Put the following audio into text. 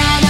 time